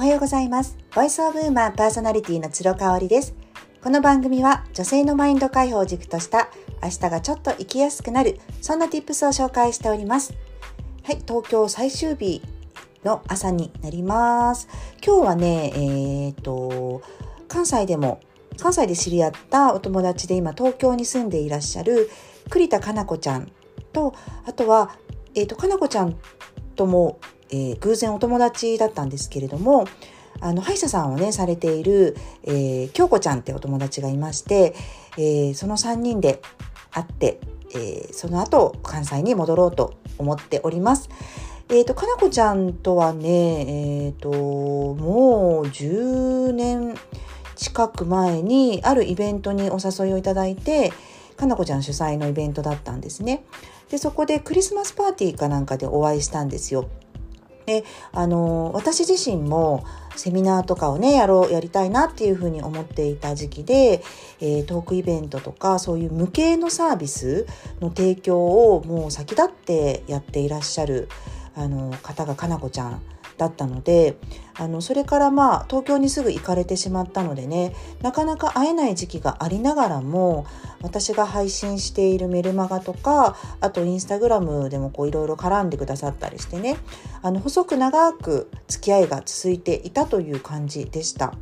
おはようございます。ボイスオブウーマンパーソナリティの鶴香織です。この番組は女性のマインド解放を軸とした明日がちょっと生きやすくなるそんな tips を紹介しております。はい東京最終日の朝になります。今日はねえっ、と関西でも関西で知り合ったお友達で今東京に住んでいらっしゃる栗田かな子ちゃんとあとはえっ、とかな子ちゃんともえー、偶然お友達だったんですけれどもあの歯医者さんをねされている、えー、京子ちゃんってお友達がいまして、えー、その3人で会って、えー、その後関西に戻ろうと思っております。えっ、ー、とかなこちゃんとはねえっ、ー、ともう10年近く前にあるイベントにお誘いをいただいてかなこちゃん主催のイベントだったんですね。でそこでクリスマスパーティーかなんかでお会いしたんですよ。であの私自身もセミナーとかをねやろうやりたいなっていうふうに思っていた時期で、えー、トークイベントとかそういう無形のサービスの提供をもう先立ってやっていらっしゃるあの方がかなこちゃんだったのであのそれからまあ東京にすぐ行かれてしまったのでねなかなか会えない時期がありながらも私が配信しているメルマガとかあとインスタグラムでもいろいろ絡んでくださったりしてねあの細く長く付き合いが続いていたという感じでした。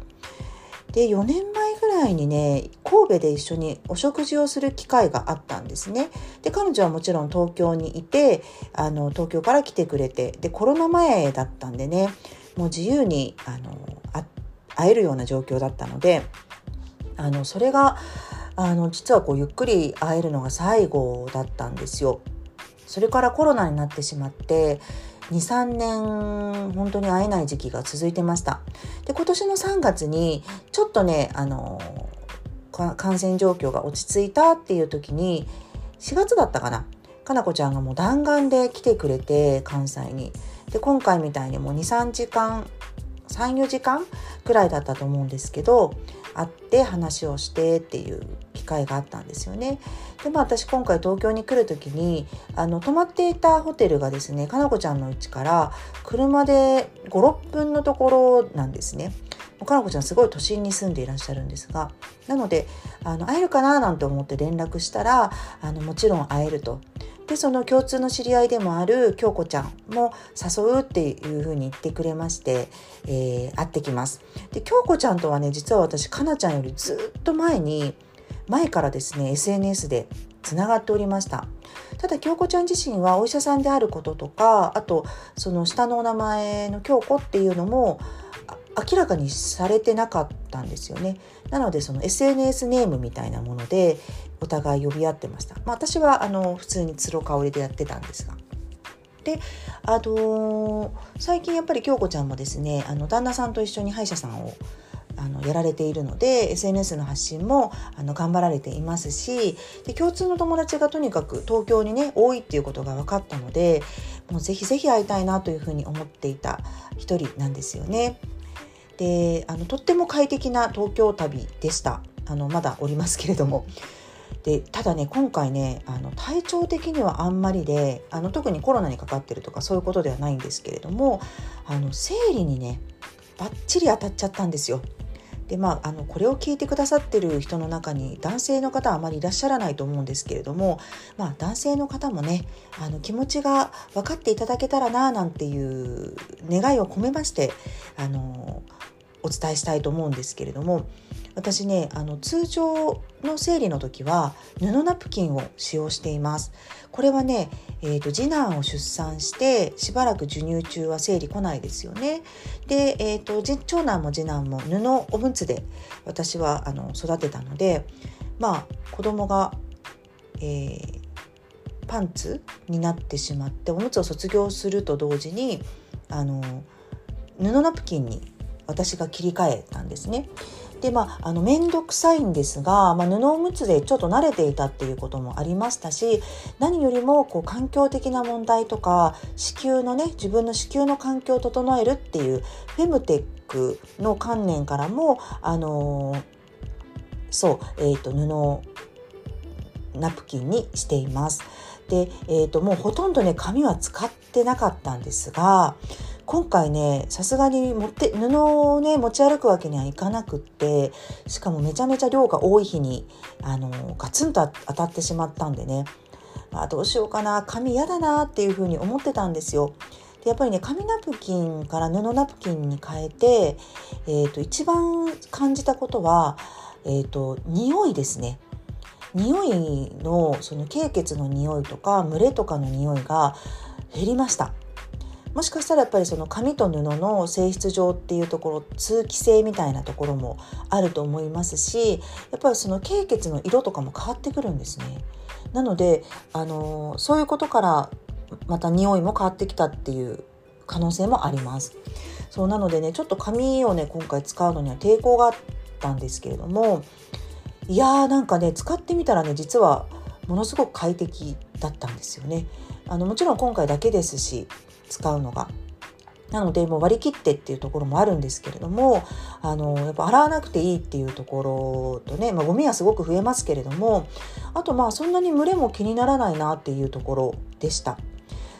で4年前ぐらいにね神戸で一緒にお食事をする機会があったんですね。で彼女はもちろん東京にいてあの東京から来てくれてでコロナ前だったんでねもう自由にあの会えるような状況だったのであのそれがあの実はこうゆっくり会えるのが最後だったんですよ。それからコロナになってしまって23年本当に会えない時期が続いてました。で今年の3月にちょっとねあの感染状況が落ち着いたっていう時に4月だったかな。かなこちゃんがもう弾丸で来てくれて関西に。で今回みたいにもう23時間34時間くらいだったと思うんですけど会って話をしてっていう機会があったんですよね。でまあ私今回東京に来る時にあの泊まっていたホテルがですねかなこちゃんの家から車で56分のところなんですね。かなこちゃんすごい都心に住んでいらっしゃるんですがなのであの会えるかななんて思って連絡したらあのもちろん会えるとでその共通の知り合いでもある京子ちゃんも誘うっていうふうに言ってくれまして、えー、会ってきます。で京子ちゃんとはね実は私かなちゃんよりずっと前に前からですね SNS でつながっておりましたただ京子ちゃん自身はお医者さんであることとかあとその下のお名前の京子っていうのも明らかにされてなかったんですよね。なのでその SNS ネームみたいなものでお互い呼び合ってました。まあ、私はあの普通に鶴香りでやってたんですが。で、あのー、最近やっぱり京子ちゃんもですねあの旦那さんと一緒に歯医者さんをあのやられているので SNS の発信もあの頑張られていますしで共通の友達がとにかく東京にね多いっていうことが分かったのでもうぜひぜひ会いたいなというふうに思っていた一人なんですよね。であのとっても快適な東京旅でしたあのまだおりますけれどもでただね今回ねあの体調的にはあんまりであの特にコロナにかかってるとかそういうことではないんですけれどもあの生理にねバッチリ当たっちゃったんですよ。でまあ、あのこれを聞いてくださってる人の中に男性の方はあまりいらっしゃらないと思うんですけれども、まあ、男性の方もねあの気持ちが分かっていただけたらななんていう願いを込めましてあのお伝えしたいと思うんですけれども私ねあの通常の生理の時は布ナプキンを使用しています。これはね、えーと、次男を出産してしばらく授乳中は生理来ないですよね。で、えーと、長男も次男も布おむつで私はあの育てたのでまあ子供が、えー、パンツになってしまっておむつを卒業すると同時にあの布ナプキンに私が切り替えたんですね。でまあ、あの面倒くさいんですが、まあ、布おむつでちょっと慣れていたっていうこともありましたし何よりもこう環境的な問題とか子宮のね自分の子宮の環境を整えるっていうフェムテックの観念からもあのー、そう、えーと、布ナプキンにしています。で、えーともうほとんどね紙は使ってなかったんですが今回ねさすがに持って布をね持ち歩くわけにはいかなくってしかもめちゃめちゃ量が多い日にあのガツンと当たってしまったんでね、まあ、どうしようかな紙嫌だなっていうふうに思ってたんですよ。でやっぱりね紙ナプキンから布ナプキンに変えて、えーと、一番感じたことは、えーと匂いですね。匂いのその経血の匂いとか蒸れとかの匂いが減りましたもしかしたらやっぱりその紙と布の性質上っていうところ通気性みたいなところもあると思いますしやっぱりその経血の色とかも変わってくるんですねなのであのそういうことからまた匂いも変わってきたっていう可能性もありますそうなのでねちょっと紙をね今回使うのには抵抗があったんですけれどもいやーなんかね使ってみたらね実はものすごく快適だったんですよね。あのもちろん今回だけですし使うのが。なのでもう割り切ってっていうところもあるんですけれどもあのやっぱ洗わなくていいっていうところとね、まあ、ゴミはすごく増えますけれどもあとまあそんなに群れも気にならないなっていうところでした。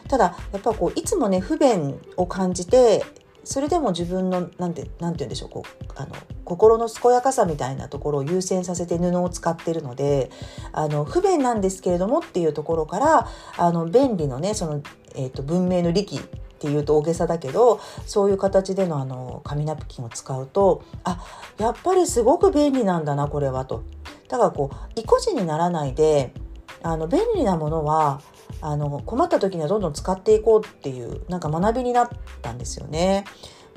ただやっぱこういつもね不便を感じてそれでも自分の何て言うんでしょうこうあの心の健やかさみたいなところを優先させて布を使ってるのであの不便なんですけれどもっていうところからあの便利のねその、えーと、文明の利器っていうと大げさだけどそういう形でのあの紙ナプキンを使うとあやっぱりすごく便利なんだなこれはと。だからこう意固地にならないであの便利なものはあの困った時にはどんどん使っていこうっていうなんか学びになったんですよね。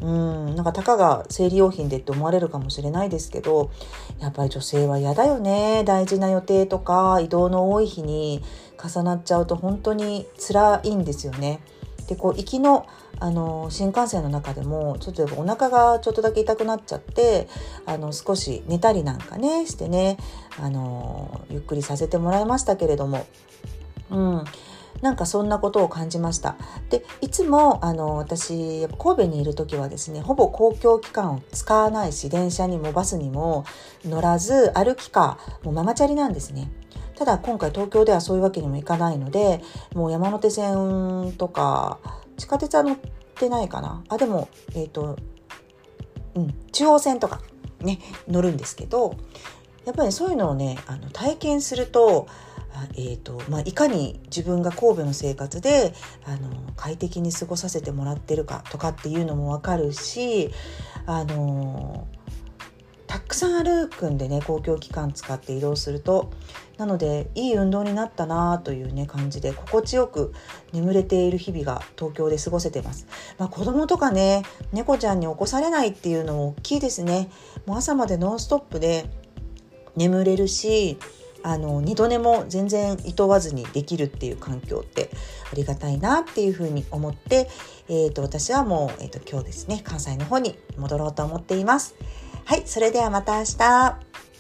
うんなんかたかが生理用品でって思われるかもしれないですけどやっぱり女性は嫌だよね大事な予定とか移動の多い日に重なっちゃうと本当に辛いんですよね。でこう行きのあの新幹線の中でもちょっとお腹がちょっとだけ痛くなっちゃってあの少し寝たりなんかねしてねあのゆっくりさせてもらいましたけれども、うん、なんかそんなことを感じました。でいつもあの私神戸にいる時はですねほぼ公共機関を使わないし電車にもバスにも乗らず歩きかもうママチャリなんですね。ただ今回東京ではそういうわけにもいかないのでもう山手線とか地下鉄は乗ってないかなあでもえっ、ー、とうん中央線とかね乗るんですけどやっぱりそういうのをねあの体験するとえーとまあ、いかに自分が神戸の生活であの快適に過ごさせてもらってるかとかっていうのも分かるしあのたくさん歩くんでね公共機関使って移動すると。なのでいい運動になったなというね感じで心地よく眠れている日々が東京で過ごせてます、まあ、子供とかね猫ちゃんに起こされないっていうのも大きいですね。もう朝までノンストップで眠れるしあの二度寝も全然いとわずにできるっていう環境ってありがたいなっていうふうに思って、えーと、私はもう、えーと今日ですね関西の方に戻ろうと思っています。はい、それではまた明日。